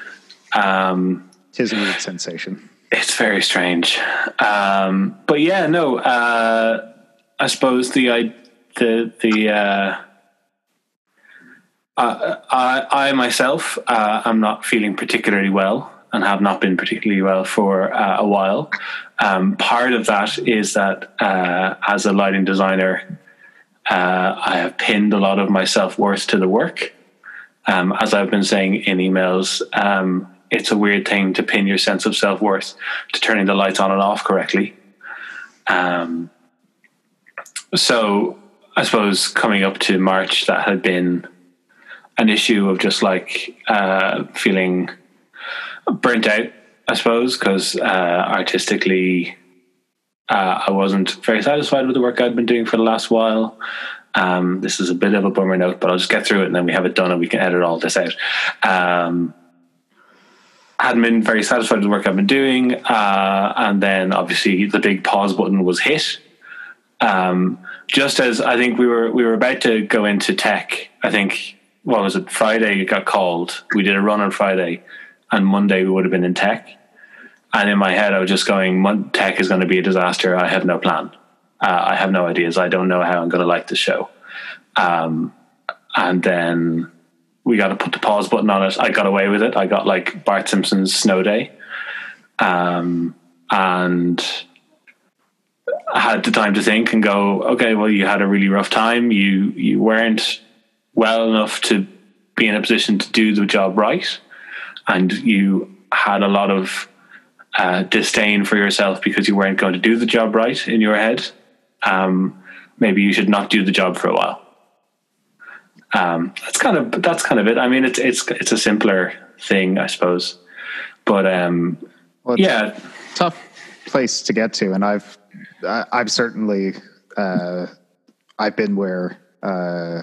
Um, Tis a weird sensation. It's very strange. Um, but yeah, no, uh, I suppose the, I, the, the, uh, I, I, I myself, uh, I'm not feeling particularly well and have not been particularly well for uh, a while. Um, part of that is that uh, as a lighting designer, uh, I have pinned a lot of my self worth to the work. Um, as I've been saying in emails, um, it's a weird thing to pin your sense of self worth to turning the lights on and off correctly. Um, so I suppose coming up to March, that had been an issue of just like uh, feeling burnt out, I suppose, because uh, artistically, uh, I wasn't very satisfied with the work I'd been doing for the last while. Um, this is a bit of a bummer note, but I'll just get through it and then we have it done and we can edit all this out. Um, hadn't been very satisfied with the work I've been doing, uh, and then obviously the big pause button was hit. Um, just as I think we were we were about to go into tech, I think what was it Friday? It got called. We did a run on Friday, and Monday we would have been in tech. And in my head, I was just going, "Mon- "Tech is going to be a disaster. I have no plan. Uh, I have no ideas. I don't know how I'm going to like the show." Um, and then we got to put the pause button on it. I got away with it. I got like Bart Simpson's Snow Day, um, and I had the time to think and go, okay, well, you had a really rough time. You you weren't well enough to be in a position to do the job right, and you had a lot of uh, disdain for yourself because you weren't going to do the job right in your head. Um, maybe you should not do the job for a while. Um, that's kind of that's kind of it. I mean, it's it's it's a simpler thing, I suppose. But um, Well, it's yeah, a tough place to get to, and I've I- I've certainly uh, I've been where uh,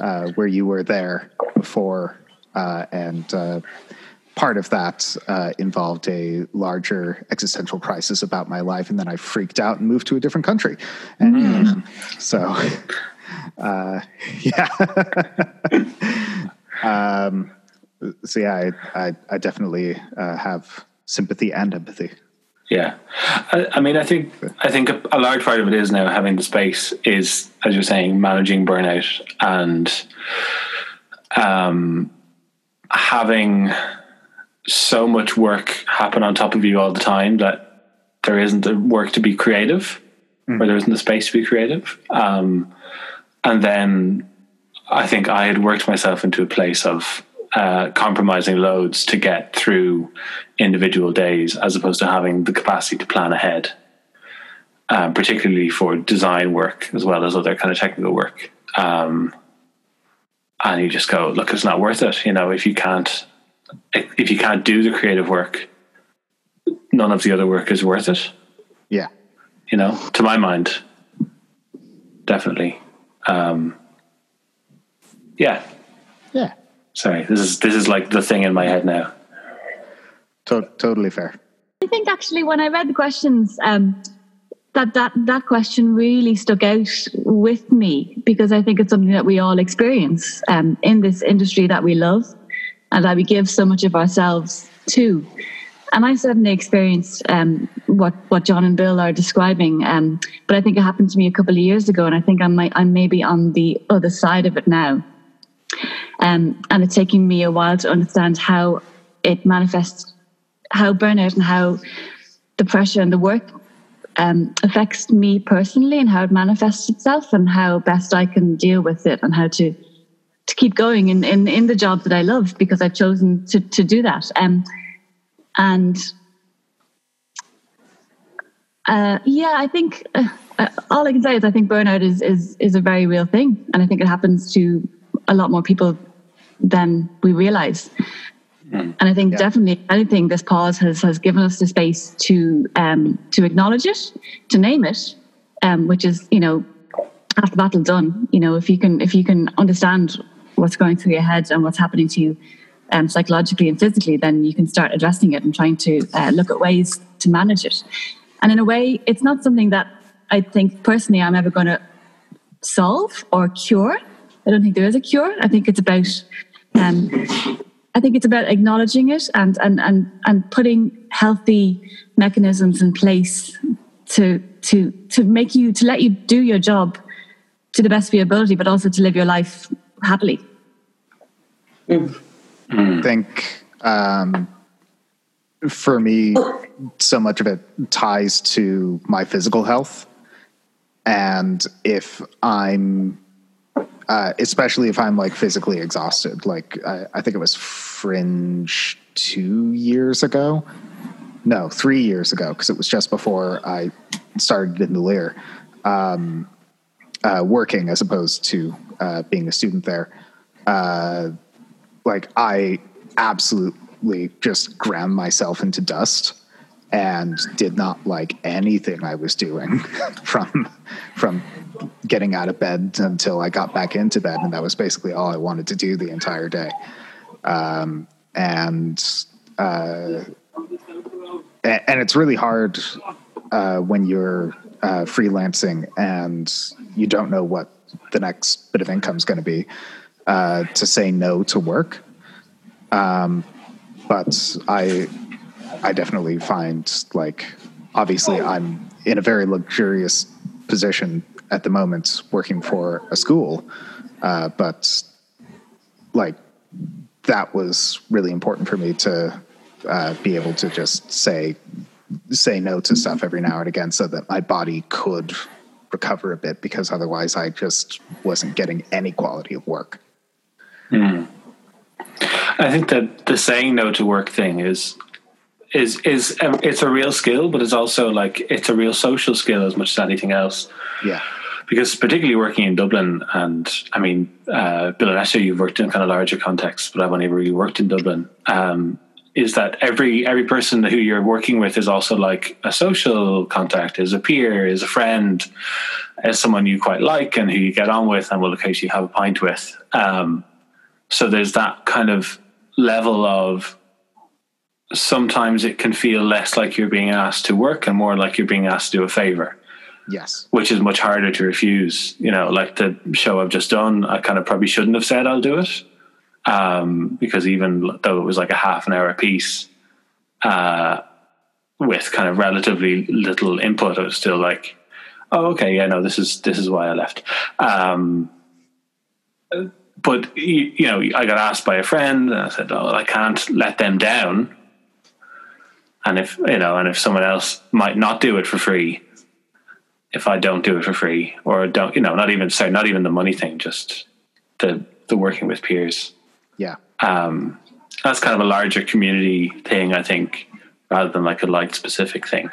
uh, where you were there before, uh, and uh, part of that uh, involved a larger existential crisis about my life, and then I freaked out and moved to a different country, and um, so uh, yeah. um, so yeah, I I, I definitely uh, have sympathy and empathy. Yeah, I, I mean, I think I think a, a large part of it is now having the space is, as you're saying, managing burnout and um, having so much work happen on top of you all the time that there isn't the work to be creative, or there isn't the space to be creative. Um, and then I think I had worked myself into a place of uh, compromising loads to get through individual days as opposed to having the capacity to plan ahead, um, particularly for design work as well as other kind of technical work. Um, and you just go, look, it's not worth it. You know, if you can't, if you can't do the creative work, none of the other work is worth it. Yeah. You know, to my mind, definitely. Um, yeah. Yeah. Sorry, this is this is like the thing in my head now. To- totally fair. I think actually when I read the questions, um, that that that question really stuck out with me because I think it's something that we all experience um, in this industry that we love and that we give so much of ourselves to. And I certainly experienced um, what what John and Bill are describing, um, but I think it happened to me a couple of years ago, and I think I might I'm maybe on the other side of it now. Um, and it's taking me a while to understand how it manifests how burnout and how the pressure and the work um, affects me personally and how it manifests itself and how best I can deal with it and how to to keep going in, in, in the job that I love because I've chosen to, to do that. Um, and uh, yeah, I think uh, uh, all I can say is I think burnout is, is is a very real thing, and I think it happens to a lot more people than we realize. Mm. And I think yeah. definitely anything this pause has has given us the space to um, to acknowledge it, to name it, um, which is you know half the battle done. You know if you can if you can understand what's going through your head and what's happening to you um, psychologically and physically, then you can start addressing it and trying to uh, look at ways to manage it. And in a way, it's not something that I think personally I'm ever going to solve or cure. I don't think there is a cure. I think it's about um, I think it's about acknowledging it and and and and putting healthy mechanisms in place to to to make you to let you do your job to the best of your ability, but also to live your life happily. Mm. I think um, for me, so much of it ties to my physical health. And if I'm, uh, especially if I'm like physically exhausted, like I, I, think it was Fringe two years ago. No, three years ago, because it was just before I started in the Lir, um, uh, working as opposed to uh, being a student there. Uh, like I absolutely just ground myself into dust and did not like anything I was doing from from getting out of bed until I got back into bed, and that was basically all I wanted to do the entire day. Um, and uh, and it's really hard uh, when you're uh, freelancing and you don't know what the next bit of income is going to be uh, to say no to work. Um, but I, I definitely find like, obviously, I'm in a very luxurious position at the moment working for a school, uh, but like that was really important for me to uh, be able to just say say no to stuff every now and again so that my body could recover a bit because otherwise I just wasn't getting any quality of work. Mm. I think that the saying no to work thing is is is it's a real skill, but it's also like it's a real social skill as much as anything else. Yeah. Because particularly working in Dublin, and I mean, uh, Bill and Esther, you've worked in kind of larger contexts, but I've only really worked in Dublin. Um, is that every every person who you're working with is also like a social contact, is a peer, is a friend, is someone you quite like and who you get on with and will occasionally have a pint with. Um, so there's that kind of level of sometimes it can feel less like you're being asked to work and more like you're being asked to do a favor. Yes. Which is much harder to refuse. You know, like the show I've just done, I kind of probably shouldn't have said I'll do it. Um, because even though it was like a half an hour piece, uh, with kind of relatively little input, I was still like, oh, okay, yeah, no, this is, this is why I left. Um, but you know, I got asked by a friend, and I said, "Oh, I can't let them down." And if you know, and if someone else might not do it for free, if I don't do it for free, or don't, you know, not even sorry, not even the money thing, just the the working with peers. Yeah, um, that's kind of a larger community thing, I think, rather than like a light specific thing.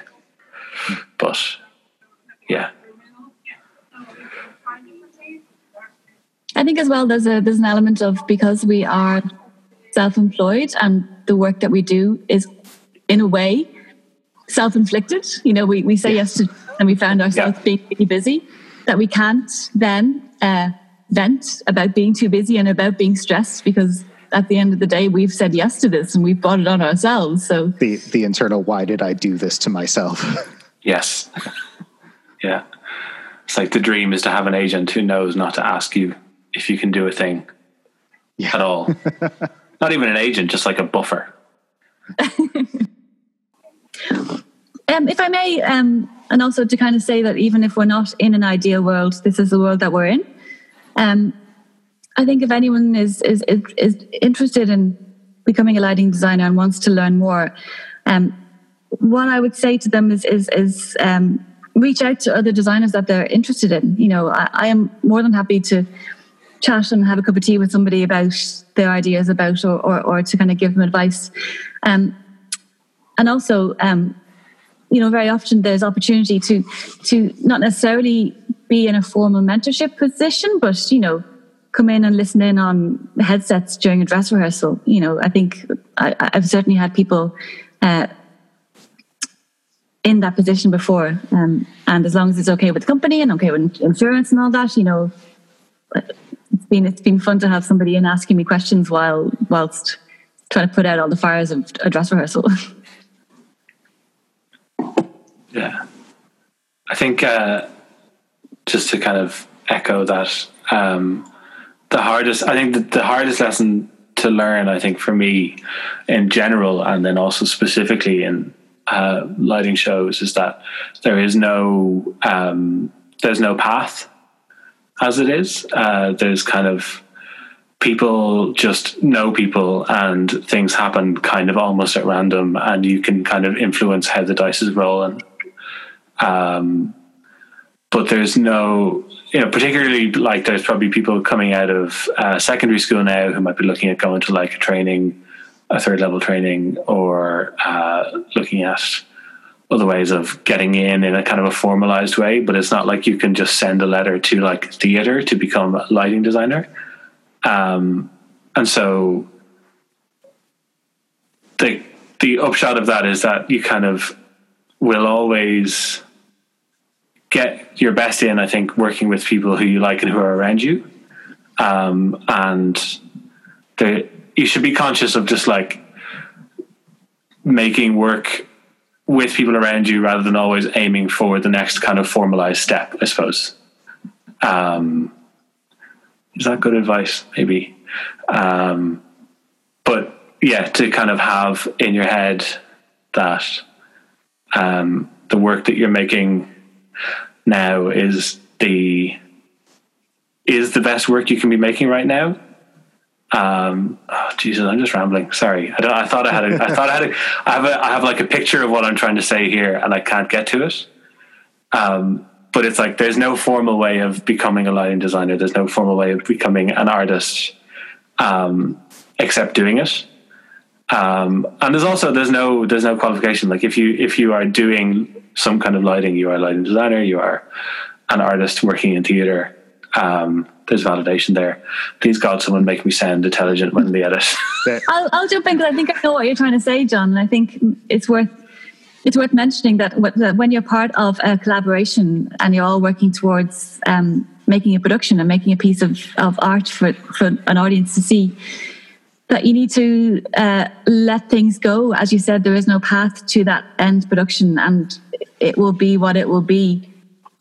But yeah, I think as well there's a there's an element of because we are self-employed and the work that we do is in a way self-inflicted. You know, we, we say yes, yes to and we found ourselves yeah. being really busy that we can't then uh, vent about being too busy and about being stressed because at the end of the day we've said yes to this and we've brought it on ourselves. So the the internal why did I do this to myself? yes. yeah. It's like the dream is to have an agent who knows not to ask you if you can do a thing yeah. at all. Not even an agent, just like a buffer. um, if I may, um, and also to kind of say that even if we're not in an ideal world, this is the world that we're in. Um, I think if anyone is, is is is interested in becoming a lighting designer and wants to learn more, Um, what I would say to them is is is um, reach out to other designers that they're interested in. You know, I, I, am more than happy to chat and have a cup of tea with somebody about their ideas about or or, or to kind of give them advice. Um, and also, um, you know, very often there's opportunity to to not necessarily be in a formal mentorship position, but you know, come in and listen in on headsets during a dress rehearsal. You know, I think I, have certainly had people uh, in that position before. Um, and as long as it's okay with the company and okay with insurance and all that, you know, it's been it's been fun to have somebody in asking me questions while whilst trying to put out all the fires of a dress rehearsal. Yeah, I think uh, just to kind of echo that, um, the hardest I think the, the hardest lesson to learn, I think for me in general, and then also specifically in uh, lighting shows is that there is no um, there's no path as it is. Uh, there's kind of people just know people and things happen kind of almost at random and you can kind of influence how the dice is rolling. Um, but there's no, you know, particularly like there's probably people coming out of uh, secondary school now who might be looking at going to like a training a third level training or uh, looking at other ways of getting in in a kind of a formalized way but it's not like you can just send a letter to like theater to become a lighting designer. Um, and so the the upshot of that is that you kind of will always get your best in i think working with people who you like and who are around you. Um, and the you should be conscious of just like making work with people around you rather than always aiming for the next kind of formalized step, I suppose. Um, is that good advice? Maybe. Um, but yeah, to kind of have in your head that um, the work that you're making now is the is the best work you can be making right now um, oh, Jesus, I'm just rambling. Sorry. I, I thought I had a, I thought I had a, I have a, I have like a picture of what I'm trying to say here and I can't get to it. Um, but it's like, there's no formal way of becoming a lighting designer. There's no formal way of becoming an artist, um, except doing it. Um, and there's also, there's no, there's no qualification. Like if you, if you are doing some kind of lighting, you are a lighting designer, you are an artist working in theater. Um, there's validation there. Please God, someone make me sound intelligent when they edit. I'll, I'll jump in because I think I know what you're trying to say, John. And I think it's worth it's worth mentioning that when you're part of a collaboration and you're all working towards um, making a production and making a piece of, of art for, for an audience to see, that you need to uh, let things go. As you said, there is no path to that end production, and it will be what it will be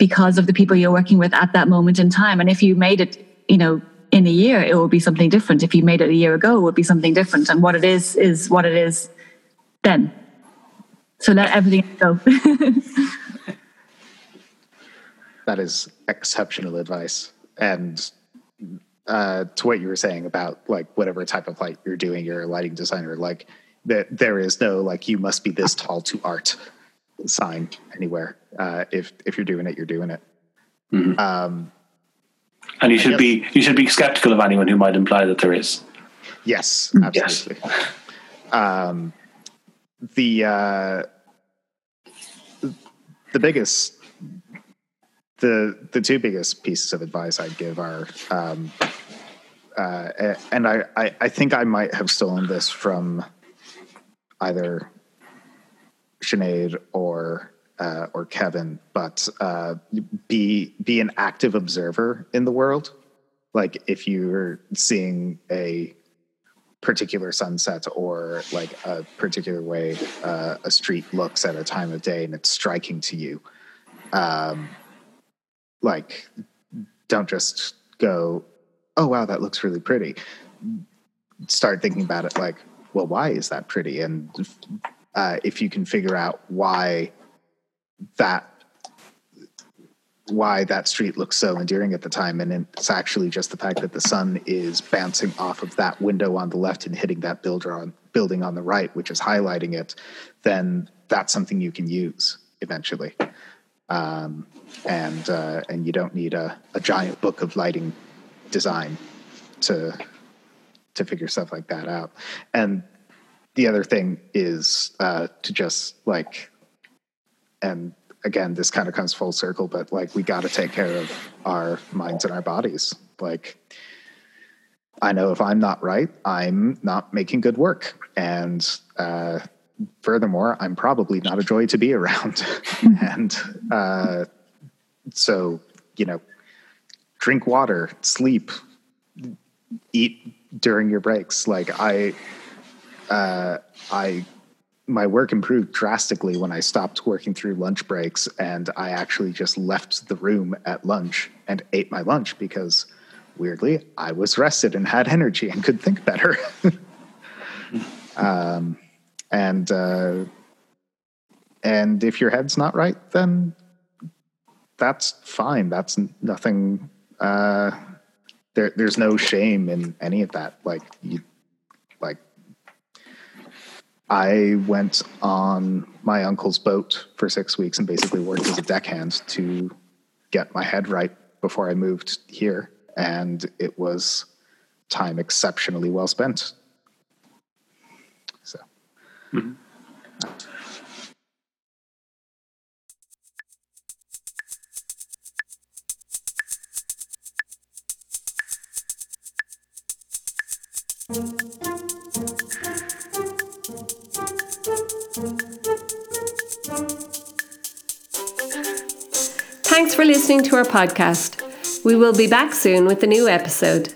because of the people you're working with at that moment in time. And if you made it, you know, in a year, it will be something different. If you made it a year ago, it would be something different. And what it is is what it is then. So let everything go. that is exceptional advice. And uh, to what you were saying about like whatever type of light you're doing, you're a lighting designer, like that there is no like you must be this tall to art sign anywhere. Uh, if if you're doing it, you're doing it. Mm-hmm. Um, and you should be you should be skeptical of anyone who might imply that there is. Yes, absolutely. Yes. Um, the uh, the biggest the the two biggest pieces of advice I'd give are um, uh, and I, I, I think I might have stolen this from either Sinead or uh, or Kevin, but uh, be be an active observer in the world. Like if you're seeing a particular sunset or like a particular way uh, a street looks at a time of day and it's striking to you, um, like don't just go, "Oh wow, that looks really pretty." Start thinking about it like, "Well, why is that pretty?" and uh, if you can figure out why that why that street looks so endearing at the time and it's actually just the fact that the sun is bouncing off of that window on the left and hitting that builder on building on the right, which is highlighting it, then that's something you can use eventually. Um, and uh, and you don't need a, a giant book of lighting design to to figure stuff like that out. And the other thing is uh, to just like, and again, this kind of comes full circle, but like we got to take care of our minds and our bodies. Like, I know if I'm not right, I'm not making good work, and uh, furthermore, I'm probably not a joy to be around. and uh, so, you know, drink water, sleep, eat during your breaks. Like I, uh, I, my work improved drastically when I stopped working through lunch breaks and I actually just left the room at lunch and ate my lunch because weirdly I was rested and had energy and could think better. um, and uh, and if your head's not right, then that's fine. That's nothing. Uh, there, there's no shame in any of that. Like you, I went on my uncle's boat for six weeks and basically worked as a deckhand to get my head right before I moved here, and it was time exceptionally well spent. So. Mm-hmm. Thanks for listening to our podcast. We will be back soon with a new episode.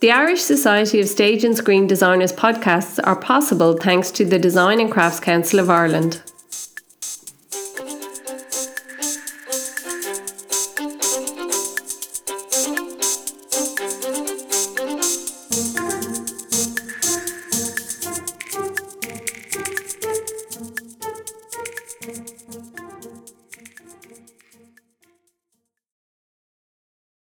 The Irish Society of Stage and Screen Designers podcasts are possible thanks to the Design and Crafts Council of Ireland.